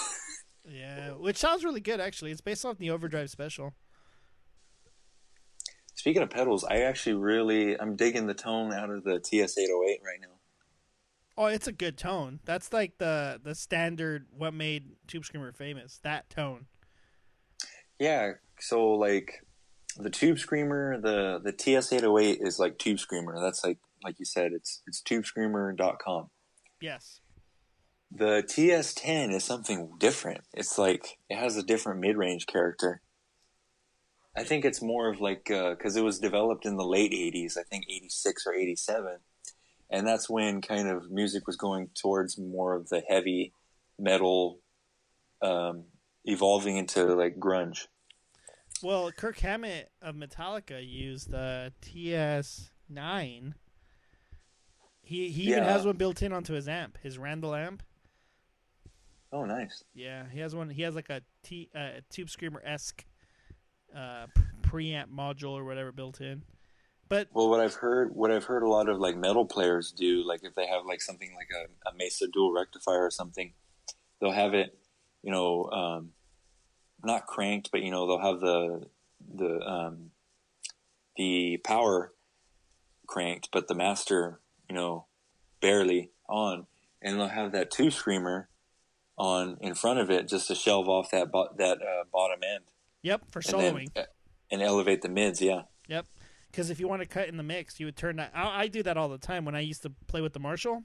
Yeah, which sounds really good actually. It's based off the Overdrive special. Speaking of pedals, I actually really I'm digging the tone out of the TS808 right now. Oh, it's a good tone. That's like the the standard what made Tube Screamer famous. That tone. Yeah, so like the Tube Screamer, the the TS808 is like Tube Screamer. That's like like you said, it's it's tubescreamer.com. Yes. The TS10 is something different. It's like it has a different mid-range character. I think it's more of like because it was developed in the late '80s, I think '86 or '87, and that's when kind of music was going towards more of the heavy metal, um, evolving into like grunge. Well, Kirk Hammett of Metallica used the TS9. He he even Yeah. has one built in onto his amp, his Randall amp. Oh, nice. Yeah, he has one. He has like a T uh, Tube Screamer esque uh, preamp module or whatever built in. But Well, what I've heard, what I've heard a lot of like metal players do, like if they have like something like a, a Mesa dual rectifier or something, they'll have it, you know, um, not cranked, but you know they'll have the the um, the power cranked, but the master, you know, barely on, and they'll have that tube screamer on in front of it just to shelve off that bo- that uh, bottom end, yep, for and then soloing. uh, and elevate the mids. Yeah. Yep. Because if you want to cut in the mix, you would turn that. I, I do that all the time when I used to play with the Marshall.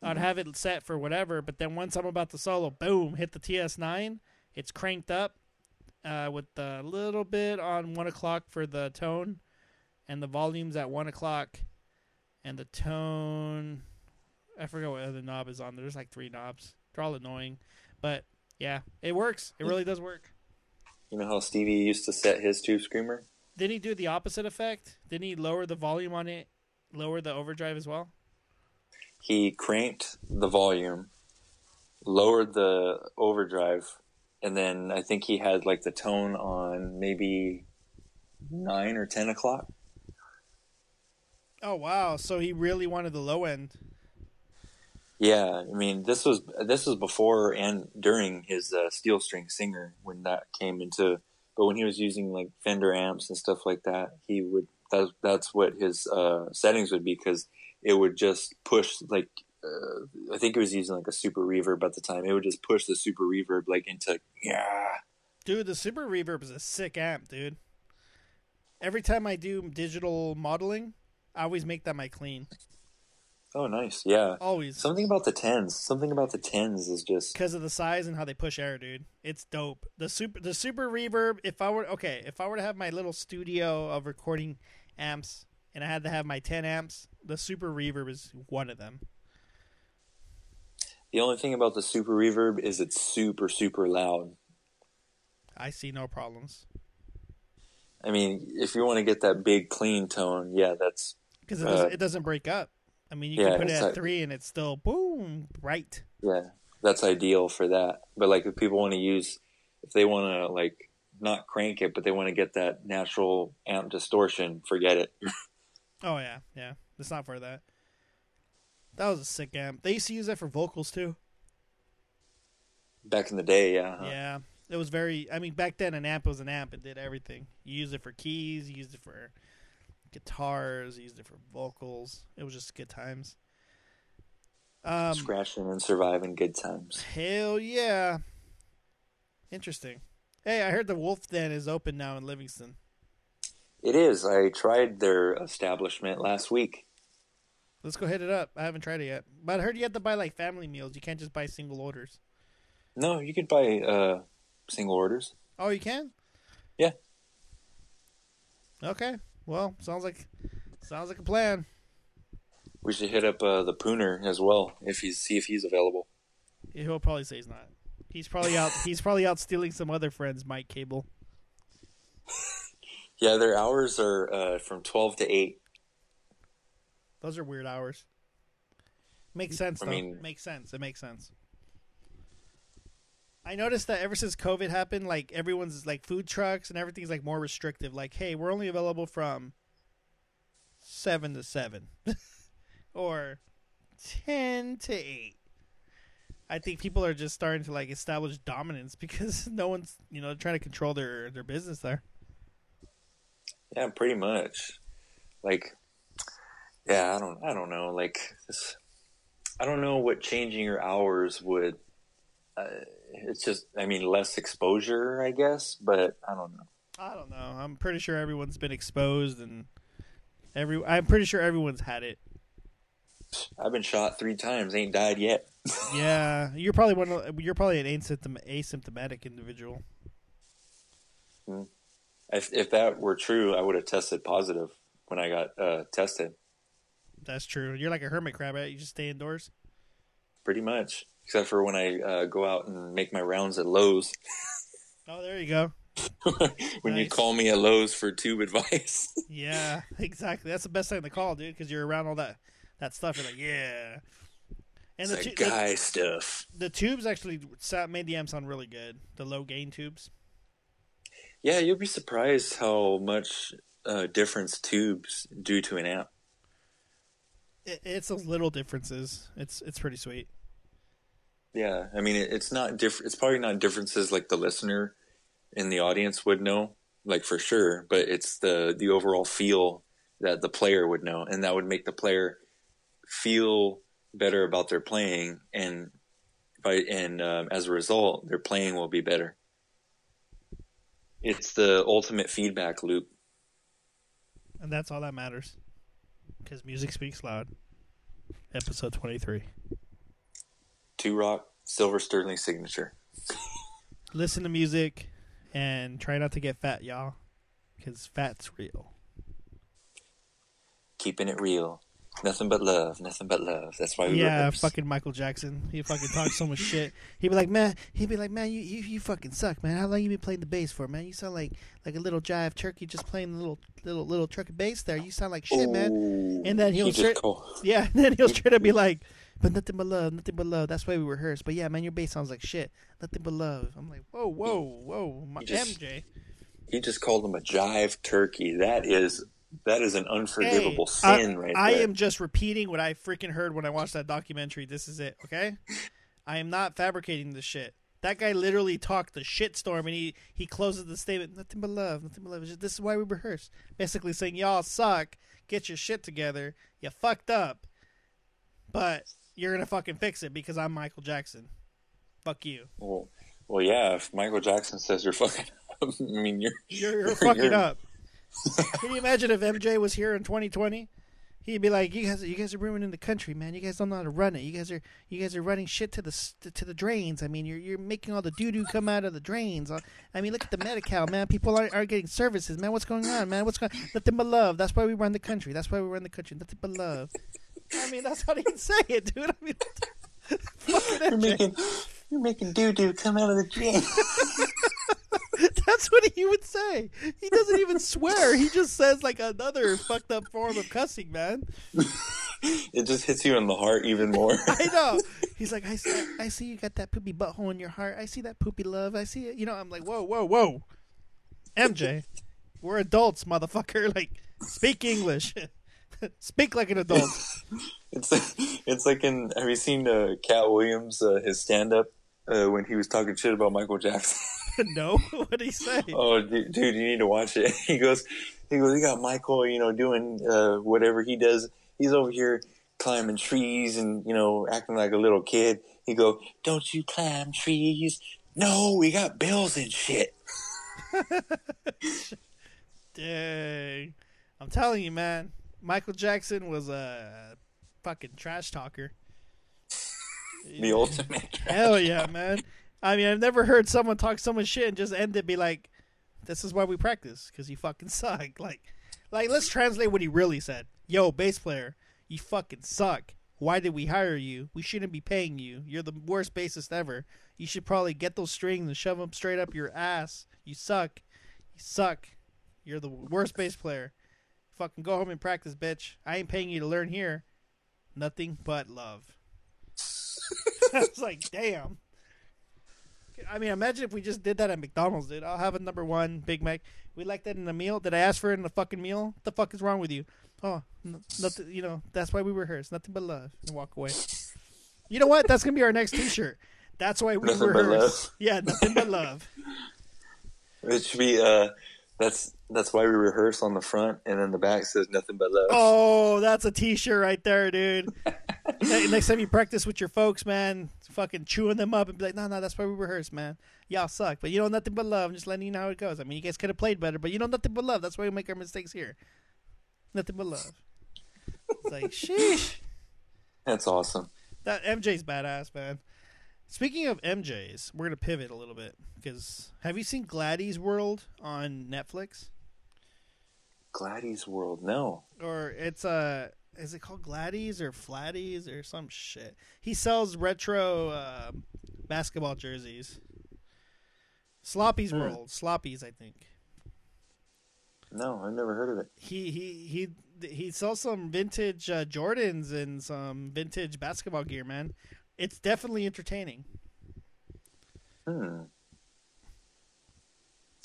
I'd have it set for whatever, but then once I'm about to solo, boom, hit the TS9. It's cranked up uh, with a little bit on one o'clock for the tone, and the volume's at one o'clock, and the tone I forget what other knob is on there. There's like three knobs. They're all annoying, but yeah, it works. It really does work. You know how Stevie used to set his tube screamer? Didn't he do the opposite effect? Didn't he lower the volume on it, lower the overdrive as well? He cranked the volume, lowered the overdrive, and then I think he had like the tone on maybe nine or ten o'clock. Oh wow! So he really wanted the low end. Yeah, I mean this was this was before and during his uh, steel string singer when that came into. But when he was using like Fender amps and stuff like that, he would that that's what his uh, settings would be because it would just push like uh, I think it was using like a super reverb at the time. It would just push the super reverb like into yeah. Dude, the super reverb is a sick amp, dude. Every time I do digital modeling, I always make that my clean. Oh, nice. Yeah. Always. Something about the tens. Something about the tens is just because of the size and how they push air, dude. It's dope. The super the super reverb. If I were okay, if I were to have my little studio of recording amps and I had to have my ten amps, the super reverb is one of them. The only thing about the super reverb is it's super super loud. I see no problems. I mean, if you want to get that big clean tone, yeah, that's because it, doesn't- uh, it doesn't break up. I mean, you yeah, can put it at like- three and it's still boom right. yeah, that's ideal for that. But like if people want to use if they want to like not crank it, but they want to get that natural amp distortion, forget it. (laughs) Oh yeah, yeah. It's not for that. That was a sick amp. They used to use that for vocals too. Back in the day, yeah. huh? Yeah, it was very. I mean, back then an amp was an amp. It did everything. You used it for keys. You used it for guitars. You used it for vocals. It was just good times. Um, Scratching and surviving good times. hell yeah. Interesting. Hey, I heard the Wolf Den is open now in Livingston. It is. I tried their establishment last week. Let's go hit it up. I haven't tried it yet, but I heard you have to buy like family meals. You can't just buy single orders. No, you could buy uh, single orders. Oh, you can. Yeah. Okay. Well, sounds like sounds like a plan. We should hit up uh, the Pooner as well if he's see if he's available. He'll probably say he's not. He's probably out. (laughs) he's probably out stealing some other friend's mic cable. (laughs) Yeah, their hours are uh, from twelve to eight. Those are weird hours. Makes sense I though. mean- makes sense. It makes sense. I noticed that ever since COVID happened, like everyone's like food trucks and everything's like more restrictive. Like, hey, we're only available from seven to seven, (laughs) or ten to eight. I think people are just starting to like establish dominance (laughs) because no one's you know trying to control their their business there. Yeah, pretty much. Like, yeah, I don't, I don't know. Like, this, I don't know what changing your hours would. Uh, it's just, I mean, less exposure, I guess. But I don't know. I don't know. I'm pretty sure everyone's been exposed and every. I'm pretty sure everyone's had it. I've been shot three times, ain't died yet. (laughs) Yeah, you're probably one. Of, you're probably an asymptom- asymptomatic individual. If, if that were true, I would have tested positive when I got uh, tested. That's true. You're like a hermit crab, right? You just stay indoors. Pretty much, except for when I uh, go out and make my rounds at Lowe's. Oh, there you go. (laughs) when you call me at Lowe's for tube advice. (laughs) Yeah, exactly. That's the best time to call, dude, because you're around all that that stuff. You're like, yeah. And it's the, tu- guy stuff. the the tubes actually made the amp sound really good. The low gain tubes. Yeah, you'll be surprised how much uh, difference tubes do to an amp. It, it's those little differences. It's it's pretty sweet. Yeah, I mean, it, it's not diff- It's probably not differences like the listener in the audience would know, like for sure. But it's the the overall feel that the player would know, and that would make the player feel better about their playing, and by and um, as a result, their playing will be better. It's the ultimate feedback loop. And that's all that matters. Because music speaks loud. Episode 23. Two Rock Silver Sterling signature. Listen to music and try not to get fat, y'all. Because fat's real. Keeping it real. Nothing but love, nothing but love. That's why we Yeah, fucking Michael Jackson. He fucking talks so much shit. He'd be like, man, he'd be like, man, you, you you fucking suck, man. How long you been playing the bass for, man? You sound like like a little jive turkey just playing the little little little truck bass there. You sound like shit, man. (laughs) And then he'll he straight- Yeah, and then he'll straight up be like, but nothing but love, nothing but love. That's why we rehearse. But yeah, man, your bass sounds like shit. Nothing but love. I'm like, whoa, whoa, whoa, my He just- MJ. He just called him a jive turkey. That is that is an unforgivable Hey, sin I, right I there. am just repeating what I freaking heard when I watched that documentary. This is it, okay? I am not fabricating this shit. That guy literally talked the shitstorm, and he he closes the statement, "Nothing but love, nothing but love." This is why we rehearse. Basically saying, "Y'all suck. Get your shit together. You fucked up, but you're gonna fucking fix it because I'm Michael Jackson. Fuck you. Well, well, yeah. If Michael Jackson says you're fucking, (laughs) up, I mean you're You're, you're (laughs) fucking you're- up." (laughs) Can you imagine if MJ was here in 2020? He'd be like, "You guys, you guys are ruining the country, man. You guys don't know how to run it. You guys are, you guys are running shit to the to the drains. I mean, you're you're making all the doo doo come out of the drains. Uh, I mean, look at the medical, man. People aren't, aren't getting services, man. What's going on, man? What's going? Nothing but love. That's why we run the country. That's why we run the country. Nothing but love. I mean, that's how he'd (laughs) say it, dude. I mean, (laughs) fucking MJ. making you're making doo doo come out of the drain. (laughs) That's what he would say. He doesn't even swear. He just says like another fucked up form of cussing, man. it just hits you in the heart even more. (laughs) I know. He's like, I see, I see you got that poopy butthole in your heart. I see that poopy love. I see it. You know, I'm like, whoa, whoa, whoa. MJ, we're adults, motherfucker. (laughs) Like, speak English. speak like an adult. It's it's like in have you seen uh, Katt Williams uh, his stand up uh, when he was talking shit about Michael Jackson? (laughs) (laughs) no, what did he say? oh, dude, dude, you need to watch it. (laughs) He goes, he goes, you got Michael, you know, doing uh, whatever he does. He's over here climbing trees and you know acting like a little kid. He go, don't you climb trees? No, we got bills and shit. Dang. I'm telling you, man. Michael Jackson was a fucking trash talker. (laughs) The ultimate. Hell yeah, man. I mean, I've never heard someone talk so much shit and just end it be like, "This is why we practice because you fucking suck." (laughs) Like, like let's translate what he really said. Yo, bass player, you fucking suck. Why did we hire you? We shouldn't be paying you. You're the worst bassist ever. You should probably get those strings and shove them straight up your ass. You suck. You suck. You're the worst bass player. Fucking go home and practice, bitch. I ain't paying you to learn here. Nothing but love. (laughs) I was like, damn. I mean, imagine if we just did that at McDonald's, dude. I'll have a number one Big Mac. We like that in a meal. Did I ask for it in a fucking meal? What the fuck is wrong with you? Oh, nothing. You know, that's why we rehearse. Nothing but love. And walk away. You know what? That's gonna be our next T-shirt. That's why we Nothing but rehearse. love. Yeah, nothing but love. (laughs) It should be. Uh, that's that's why we rehearse on the front, and then the back says nothing but love. Oh, that's a T-shirt right there, dude. (laughs) Ne- Next time you practice with your folks, man, fucking chewing them up and be like, no, no, that's why we rehearse, man. Y'all suck, but you know nothing but love. I'm just letting you know how it goes. I mean, you guys could have played better, but you know nothing but love. That's why we make our mistakes here. Nothing but love. It's like, (laughs) sheesh. That's awesome. That MJ's badass, man. Speaking of MJ's, we're gonna pivot a little bit because have you seen Gladys World on Netflix? Gladys World. No. or it's uh is it called Gladys or Flatties or some shit? He sells retro uh, basketball jerseys. Sloppy's Hmm. World, Sloppy's, I think. No, I've never heard of it. He he he he sells some vintage uh, Jordans and some vintage basketball gear, man. It's definitely entertaining. Hmm.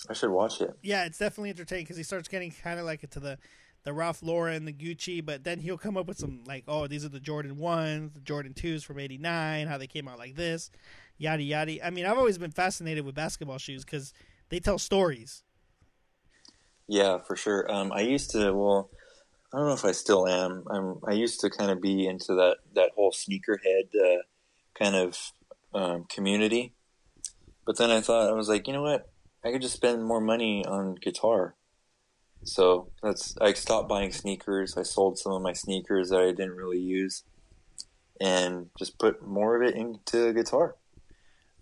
I should watch it. Yeah, it's definitely entertaining because he starts getting kind of like into the the Ralph Lauren, the Gucci, but then he'll come up with some like, oh, these are the Jordan ones, the Jordan twos from '89, how they came out like this, yada yada. I mean, I've always been fascinated with basketball shoes because they tell stories. Yeah, for sure. Um, I used to. Well, I don't know if I still am. I'm. I used to kind of be into that that whole sneakerhead uh, kind of um, community, but then I thought I was like, you know what? I could just spend more money on guitar. So that's. I stopped buying sneakers. I sold some of my sneakers that I didn't really use, and just put more of it into guitar.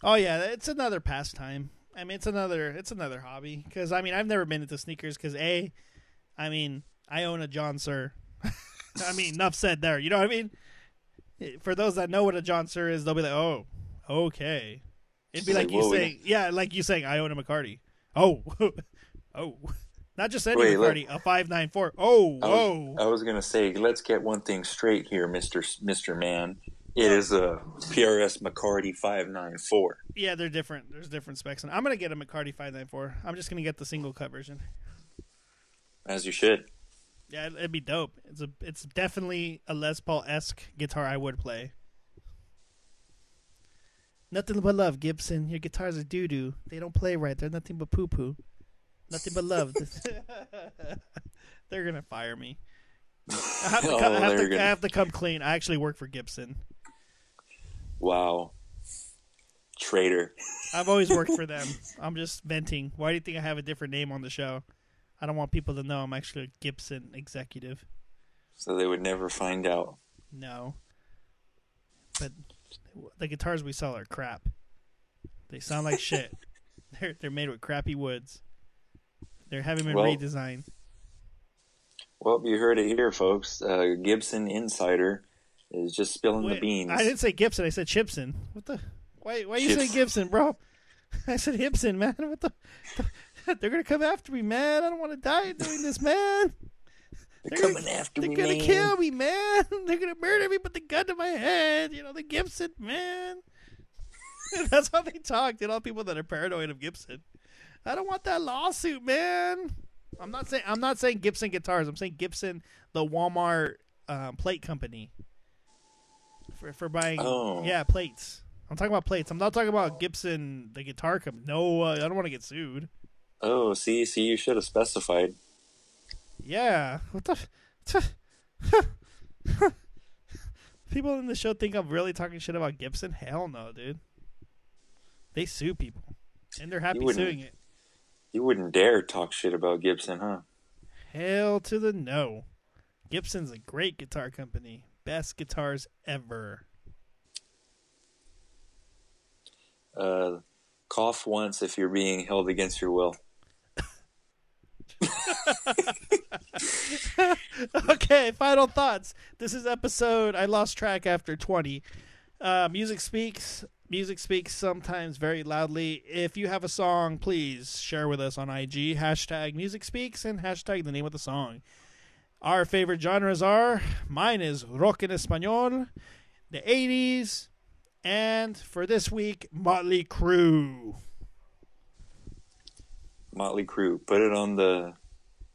Oh yeah, it's another pastime. I mean, it's another it's another hobby because I mean, I've never been into sneakers because a, I mean, I own a John Suhr. (laughs) I mean, enough said there. You know what I mean? For those that know what a John Suhr is, they'll be like, "Oh, okay." It'd be like, like, you saying, "Yeah," like you saying, "I own a McCarty." Oh, (laughs) oh, not just any Wait, let- McCarty, a five nine four. Oh, I whoa. was, I was gonna say, let's get one thing straight here, Mister Mister Man. It is a PRS McCarty five nine four. Yeah, they're different. There's different specs. And I'm gonna get a McCarty five nine four. I'm just gonna get the single cut version. As you should. Yeah, it'd- it'd be dope. It's a, it's definitely a Les Paul esque guitar I would play. Nothing but love, Gibson. Your guitars are doo doo. They don't play right. They're nothing but poo poo. Nothing but love. (laughs) They're gonna fire me. I have, to, (laughs) Oh, come, I, have to, gonna- I have to come clean. I actually work for Gibson. Wow. Traitor. I've always worked for (laughs) them. I'm just venting. Why do you think I have a different name on the show? I don't want people to know I'm actually a Gibson executive. So they would never find out. No. But the guitars we sell are crap. They sound like shit. They're they're made with crappy woods. They haven't been Well- redesigned. Well, you heard it here, folks. Uh, Gibson Insider is just spilling the beans. I didn't say Gibson. I said Chipson. What the? Why? Why you Chips. saying Gibson, bro? (laughs) I said Gibson, man. What the? (laughs) They're gonna come after me, man. I don't want to die doing this, man. They're, they're coming after They're me, gonna man. kill me, man. (laughs) They're gonna murder me, put the gun to my head. You know, the Gibson, man. That's how they talk. You know, people that are paranoid of Gibson. I don't want that lawsuit, man. I'm not saying I'm not saying Gibson guitars. I'm saying Gibson, the Walmart um, plate company. For for buying, Oh. yeah, plates. I'm talking about plates. I'm not talking about Gibson, the guitar company. No, uh, I don't want to get sued. Oh, see, see, you should have specified. Yeah. What the? F- (laughs) people in the show think I'm really talking shit about Gibson. Hell no, dude. They sue people, and they're happy suing it. You wouldn't dare talk shit about Gibson, huh? Hell to the no. Gibson's a great guitar company. Best guitars ever. Uh, cough once if you're being held against your will. (laughs) okay, final thoughts. This is episode I lost track after 20. Uh, music speaks. Music speaks sometimes very loudly. If you have a song, please share with us on IG. Hashtag music speaks and hashtag the name of the song. Our favorite genres are mine is rock en español, the 80s, and for this week, Motley Crue. Motley Crue. Put it on the,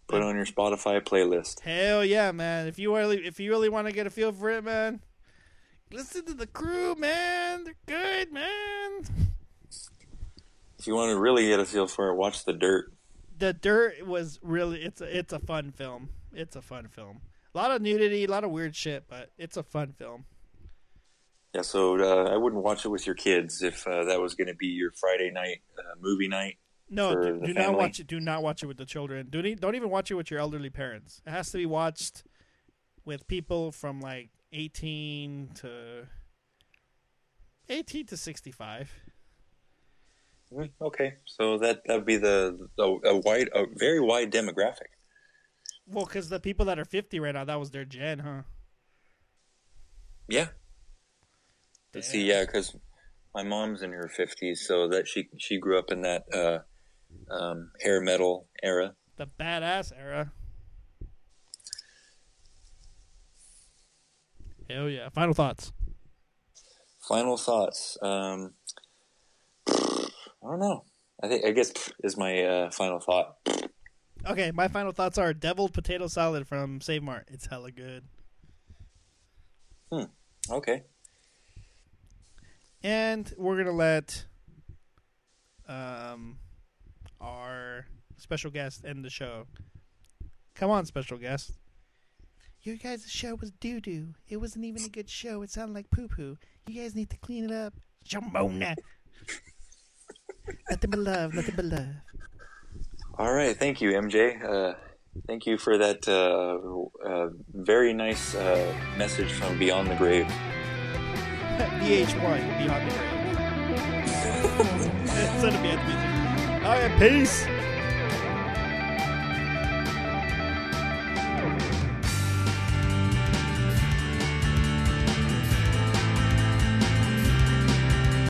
put it on your Spotify playlist. Hell yeah, man! If you really, if you really want to get a feel for it, man, listen to the crew, man. They're good, man. If you want to really get a feel for it, watch The Dirt. The Dirt was really it's a it's a fun film. It's a fun film. A lot of nudity, a lot of weird shit, but it's a fun film. Yeah, so uh, I wouldn't watch it with your kids if uh, that was going to be your Friday night uh, movie night. No, do, do not watch it. Do not watch it with the children. Do not, don't even watch it with your elderly parents. It has to be watched with people from like eighteen to eighteen to sixty-five. Mm, Okay, so that that would be the, the a wide, a very wide demographic. Well, because the people that are fifty right now, that was their gen, huh? Yeah. Let's see, yeah, because my mom's in her fifties, so that she she grew up in that uh, um, hair metal era. The badass era. Hell yeah! Final thoughts. Final thoughts. Um, I don't know. I think I guess is my uh, final thought. Okay, my final thoughts are deviled potato salad from Save Mart. It's hella good. Hmm. Okay. And we're gonna let um our special guest end the show. Come on, special guest. Your guys' show was doo doo. It wasn't even a good show. It sounded like poo poo. You guys need to clean it up. Jambona. nothing but love. Nothing but love. All right. Thank you, MJ. Uh, thank you for that uh, uh, very nice uh, message from Beyond the Grave. (laughs) VH1 Beyond the Grave. Instead of beyond the music. All right, peace.